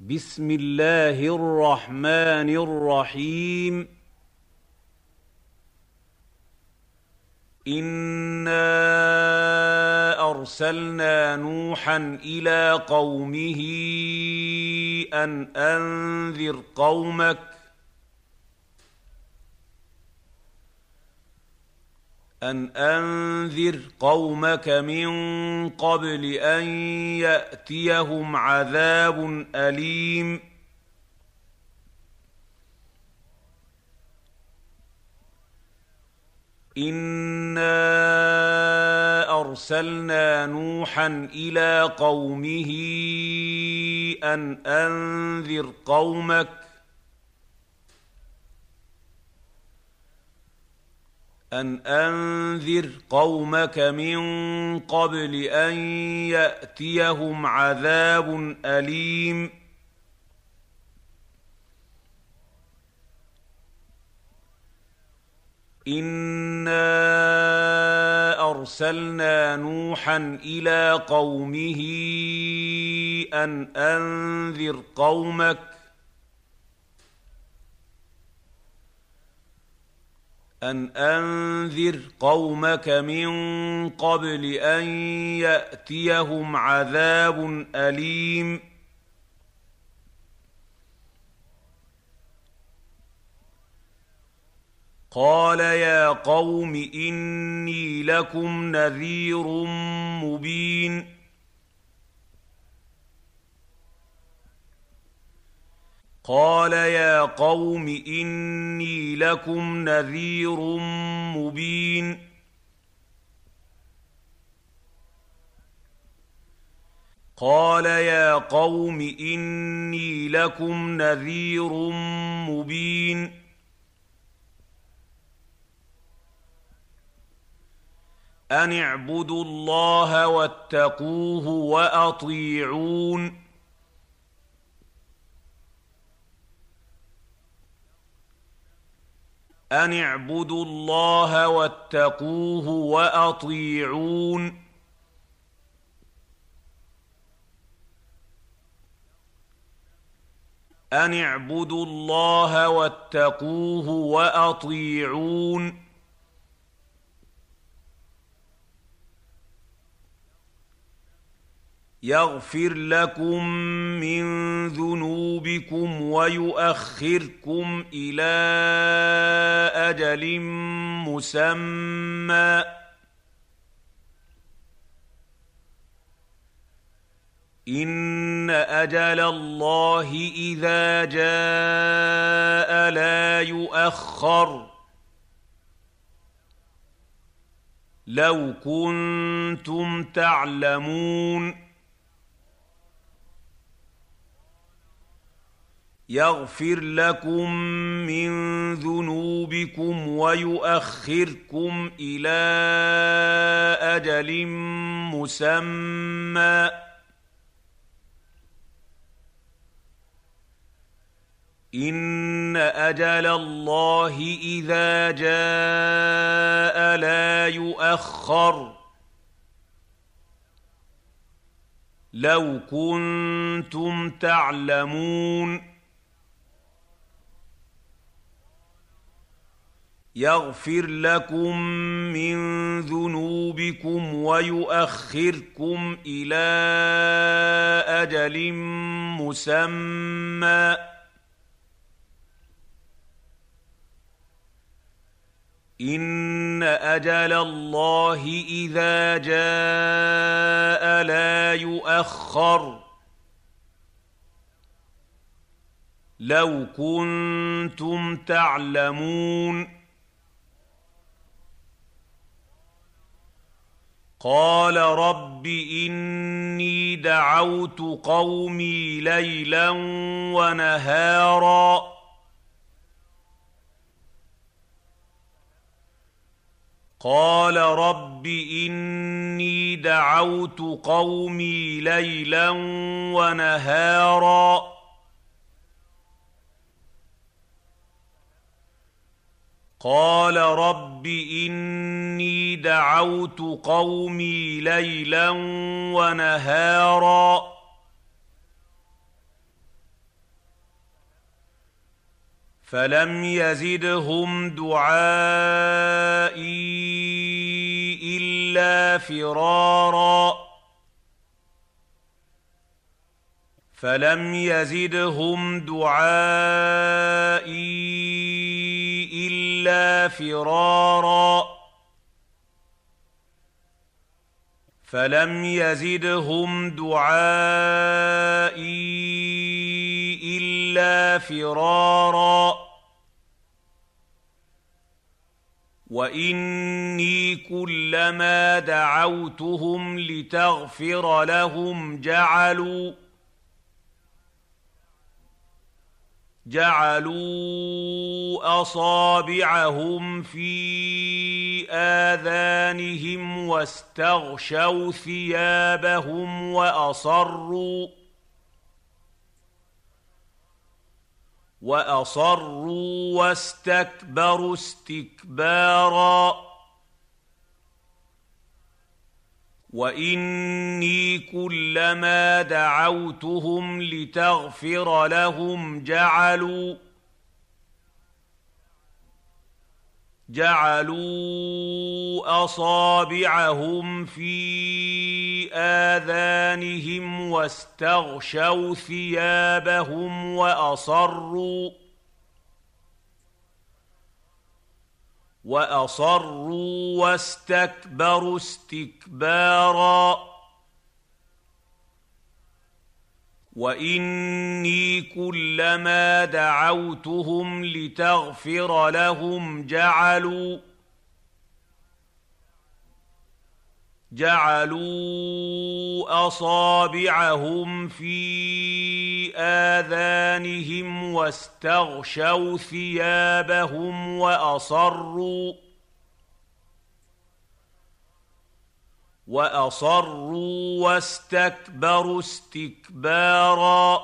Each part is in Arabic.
بسم الله الرحمن الرحيم انا ارسلنا نوحا إلى قومه ان انذر قومك ان انذر قومك من قبل ان ياتيهم عذاب اليم انا ارسلنا نوحا إلى قومه ان انذر قومك ان انذر قومك من قبل ان ياتيهم عذاب اليم انا ارسلنا نوحا إلى قومه ان انذر قومك ان انذر قومك من قبل ان ياتيهم عذاب اليم قال يا قوم اني لكم نذير مبين قال يا قوم اني لكم نذير مبين قال يا قوم اني لكم نذير مبين ان اعبدوا الله واتقوه واطيعون ان اعبدوا الله واتقوه واطيعون ان اعبدوا الله واتقوه واطيعون يغفر لكم من ذنوبكم ويؤخركم إلى أجل مسمى. إن أجل الله إذا جاء لا يؤخر. لو كنتم تعلمون. يغفر لكم من ذنوبكم ويؤخركم إلى أجل مسمى. إن أجل الله إذا جاء لا يؤخر. لو كنتم تعلمون يغفر لكم من ذنوبكم ويؤخركم إلى أجل مسمى. إن أجل الله إذا جاء لا يؤخر. لو كنتم تعلمون. قال رب إني دعوت قومي ليلا ونهارا. قال رب إني دعوت قومي ليلا ونهارا. قال رب إني دعوت قومي ليلا ونهارا. فلم يزدهم دعائي إلا فرارا. فلم يزدهم دعائي إلا فرارا. فلم يزدهم دعائي الا فرارا واني كلما دعوتهم لتغفر لهم جعلوا جعلوا أصابعهم في آذانهم واستغشوا ثيابهم وأصروا وأصروا واستكبروا استكبارا واني كلما دعوتهم لتغفر لهم جعلوا جعلوا اصابعهم في اذانهم واستغشوا ثيابهم واصروا وأصروا واستكبروا استكبارا. وإني كلما دعوتهم لتغفر لهم جعلوا جعلوا أصابعهم في آذانهم واستغشوا ثيابهم وأصروا وأصروا واستكبروا استكبارا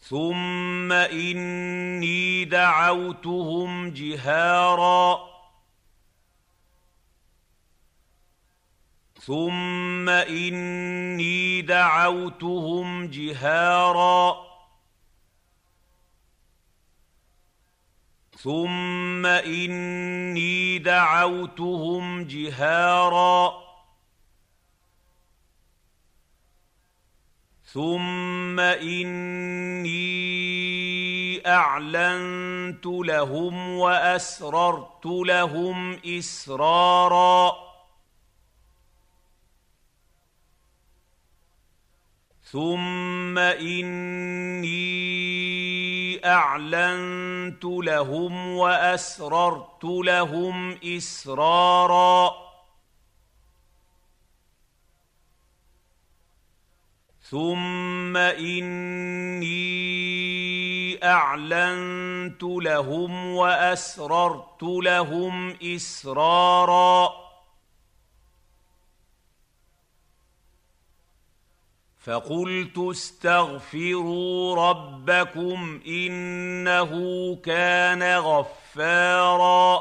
ثم إني دعوتهم جهارا ثم اني دعوتهم جهارا ثم اني دعوتهم جهارا ثم اني اعلنت لهم واسررت لهم اسرارا ثم اني اعلنت لهم واسررت لهم اسرارا ثم اني اعلنت لهم واسررت لهم اسرارا فقلت استغفروا ربكم إنه كان غفارا.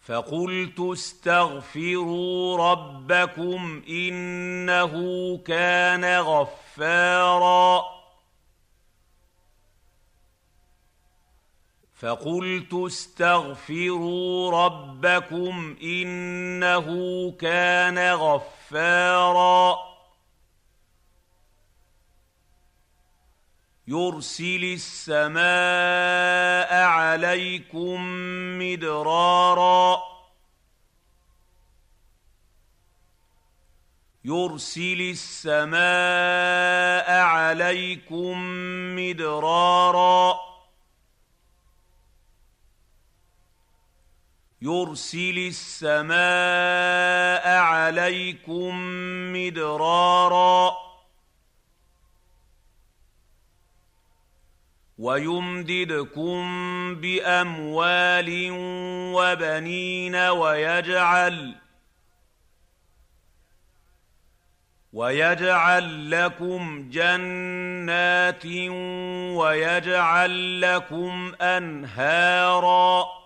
فقلت استغفروا ربكم إنه كان غفارا. فقلت استغفروا ربكم إنه كان غفارا. يرسل السماء عليكم مدرارا. يرسل السماء عليكم مدرارا. يرسل السماء عليكم مدرارا ويمددكم بأموال وبنين ويجعل ويجعل لكم جنات ويجعل لكم أنهارا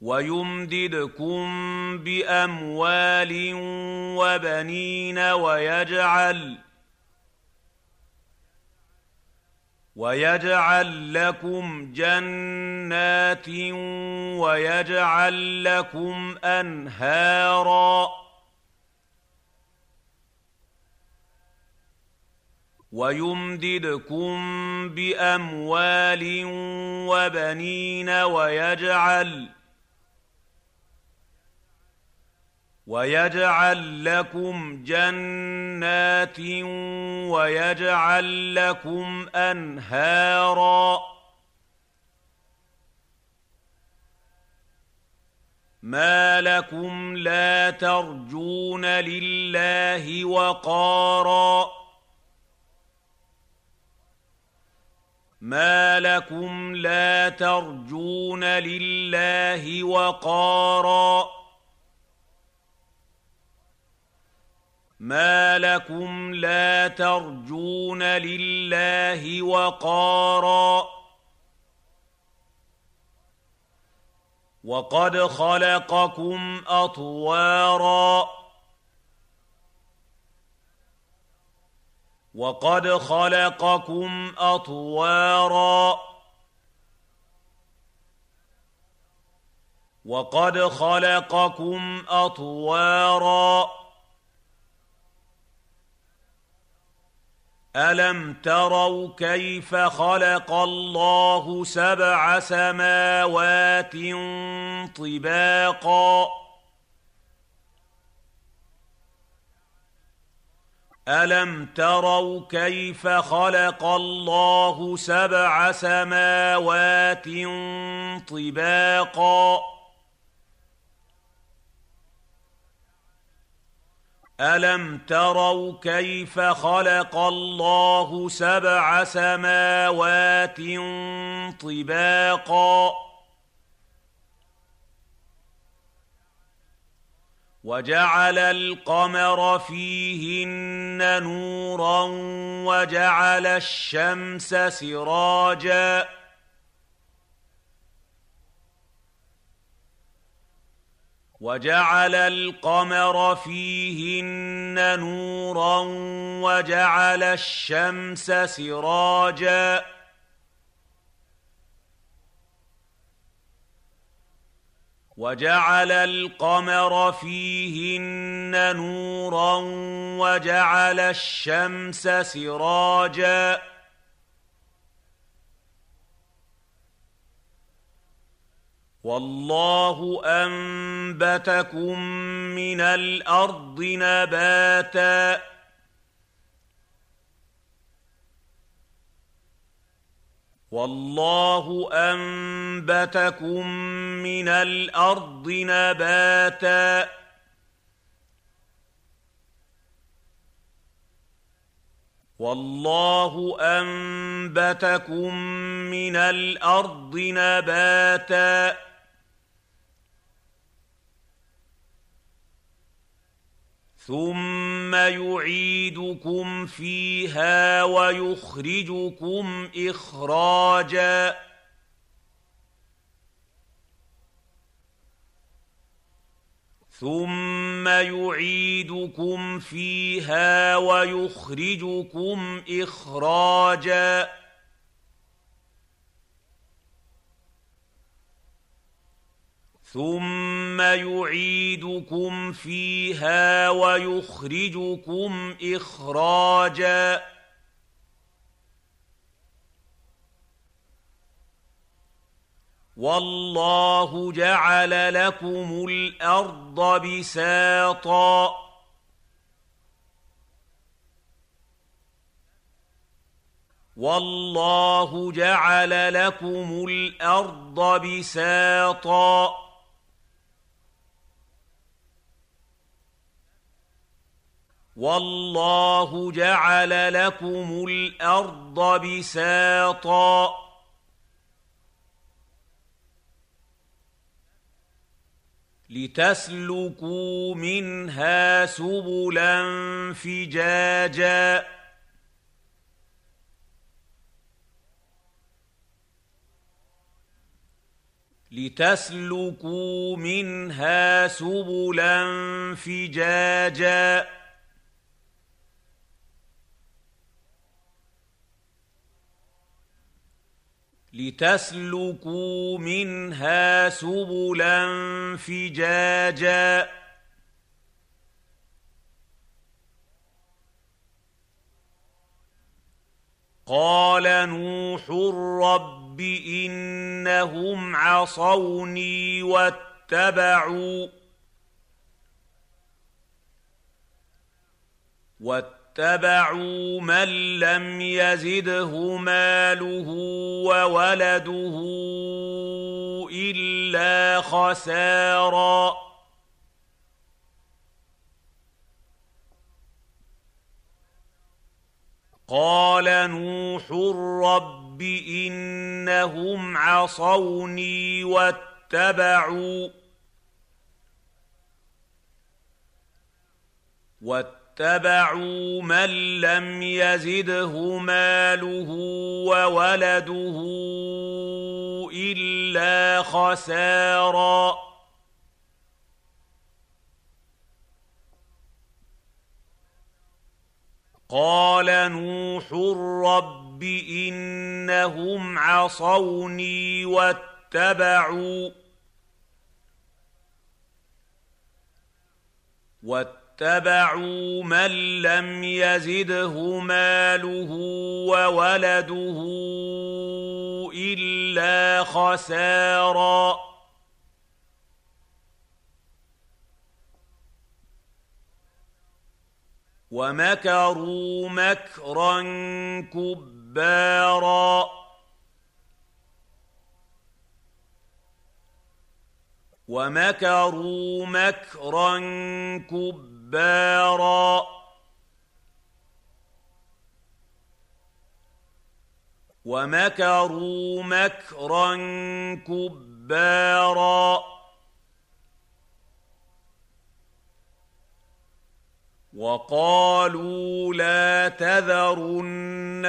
ويمددكم بأموال وبنين ويجعل ويجعل لكم جنات ويجعل لكم أنهارا ويمددكم بأموال وبنين ويجعل ويجعل لكم جنات ويجعل لكم أنهارا. ما لكم لا ترجون لله وقارا. ما لكم لا ترجون لله وقارا. ما لكم لا ترجون لله وقارا وقد خلقكم اطوارا وقد خلقكم اطوارا وقد خلقكم اطوارا الم تروا كيف خلق الله سبع سماوات طباقا؟ الم تروا كيف خلق الله سبع سماوات طباقا؟ الم تروا كيف خلق الله سبع سماوات طباقا وجعل القمر فيهن نورا وجعل الشمس سراجا وجعل القمر فيهن نورا وجعل الشمس سراجا وجعل القمر فيهن نورا وجعل الشمس سراجا والله أنبتكم من الأرض نباتا. والله أنبتكم من الأرض نباتا. والله أنبتكم من الأرض نباتا. ثم يعيدكم فيها ويخرجكم اخراجا ثم يعيدكم فيها ويخرجكم اخراجا ثم يعيدكم فيها ويخرجكم اخراجا والله جعل لكم الأرض بساطا والله جعل لكم الأرض بساطا والله جعل لكم الأرض بساطا. لتسلكوا منها سبلا فجاجا. لتسلكوا منها سبلا فجاجا. لتسلكوا منها سبلا فجاجا. قال نوح رب إنهم عصوني واتبعوا واتبعوا من لم يزده ماله وولده إلا خسارا. قال نوح رب إنهم عصوني واتبعوا واتبعوا من لم يزده ماله وولده إلا خسارا. قال نوح رب إنهم عصوني واتبعوا واتبعوا من لم يزده ماله وولده إلا خسارا. ومكروا مكرا كبارا. ومكروا مكرا كبارا. ومكروا مكرا كبارا. وقالوا لا تذرن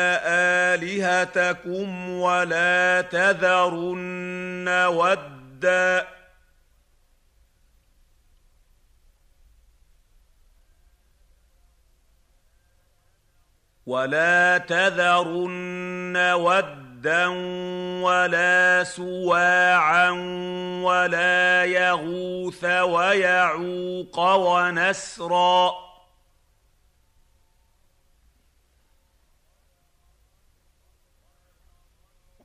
آلهتكم ولا تذرن ودا. ولا تذرن ودا ولا سواعا ولا يغوث ويعوق ونسرا.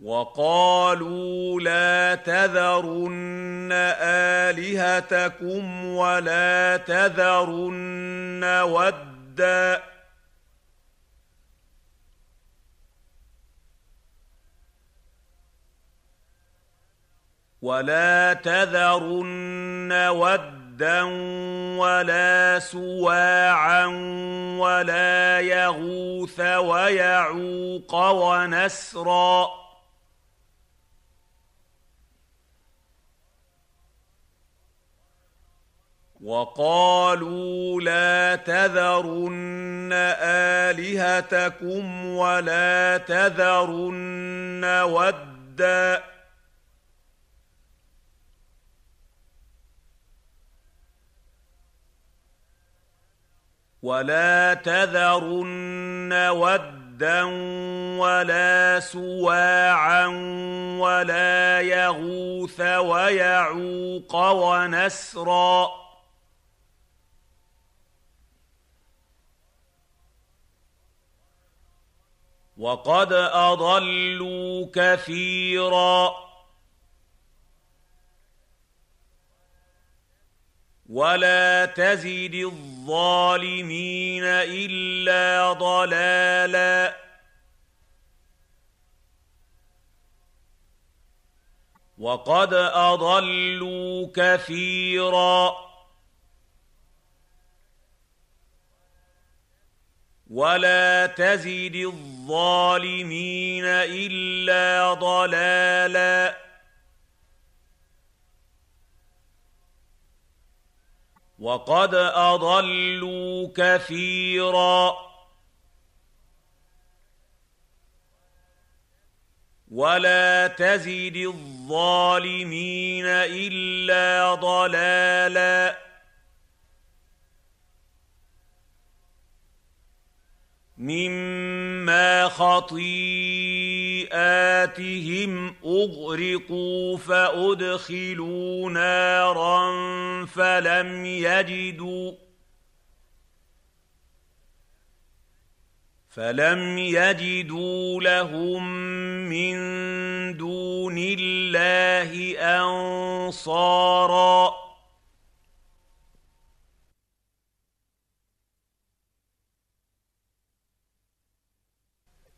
وقالوا لا تذرن آلهتكم ولا تذرن ودا. ولا تذرن ودا ولا سواعا ولا يغوث ويعوق ونسرا وقالوا لا تذرن الهتكم ولا تذرن ودا ولا تذرن ودا ولا سواعا ولا يغوث ويعوق ونسرا وقد اضلوا كثيرا ولا تزد الظالمين الا ضلالا وقد اضلوا كثيرا ولا تزد الظالمين الا ضلالا وقد أضلوا كثيرا. ولا تزد الظالمين إلا ضلالا. مما خطيئاتهم اغرقوا فادخلوا نارا فلم يجدوا فلم يجدوا لهم من دون الله انصارا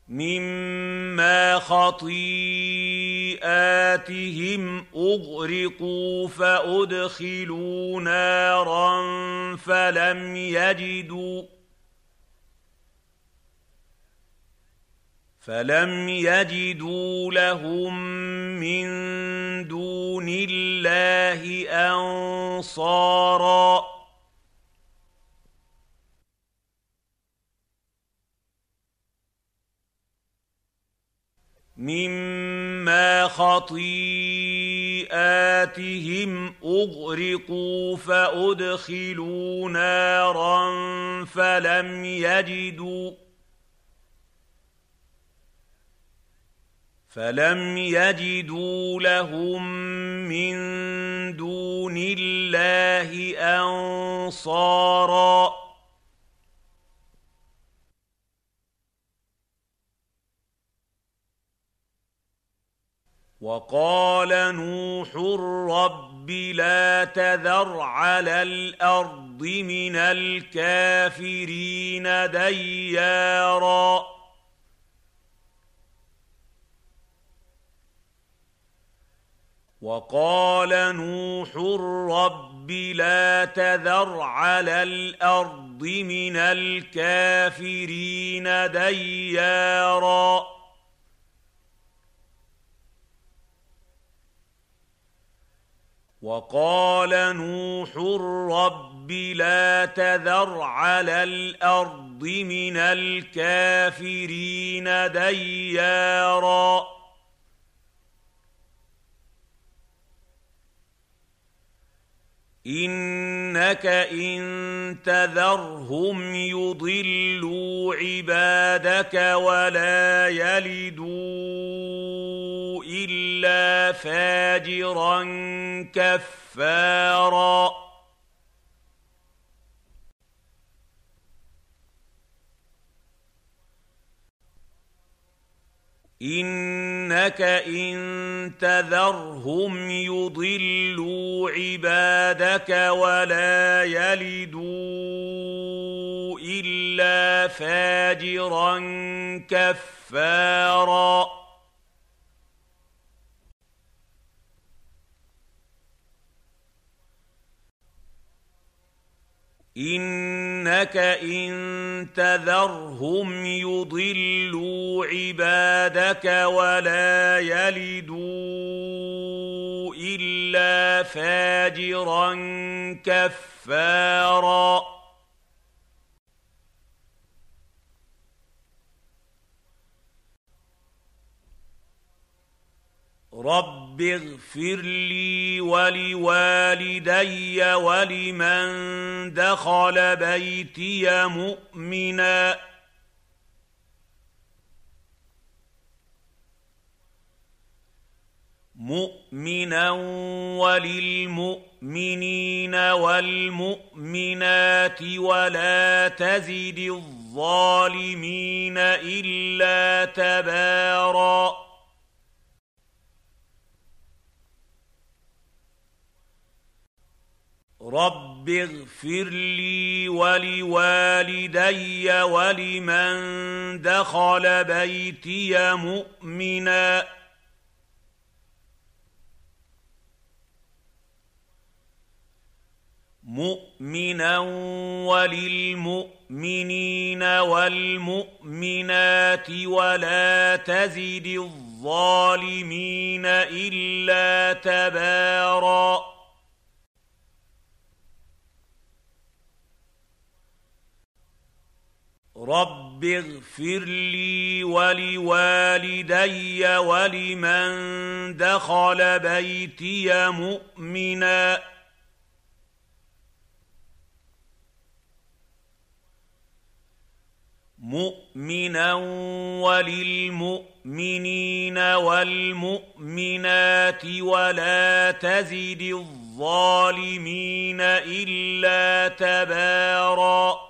مما خطيئاتهم اغرقوا فادخلوا نارا فلم يجدوا فلم يجدوا لهم من دون الله انصارا مما خطيئاتهم اغرقوا فادخلوا نارا فلم يجدوا فلم يجدوا لهم من دون الله انصارا وقال نوح رب لا تذر على الأرض من الكافرين ديارا. وقال نوح رب لا تذر على الأرض من الكافرين ديارا. وقال نوح رب لا تذر على الأرض من الكافرين ديارا. إنك إن تذرهم يضلوا عبادك ولا يلدوا إلا فاجرا كفارا. إنك إن تذرهم يضلوا عبادك ولا يلدوا إلا فاجرا كفارا. إنك إن تذرهم يضلوا عبادك ولا يلدوا إلا فاجرا كفارا رب اغفر لي ولوالدي ولمن دخل بيتي مؤمنا مؤمنا وللمؤمنين والمؤمنات ولا تزد الظالمين الا تباراً رب اغفر لي ولوالدي ولمن دخل بيتي مؤمنا مؤمنا وللمؤمنين والمؤمنات ولا تزد الظالمين الا تباراً رب اغفر لي ولوالدي ولمن دخل بيتي مؤمنا مؤمنا وللمؤمنين والمؤمنات ولا تزد الظالمين الا تباراً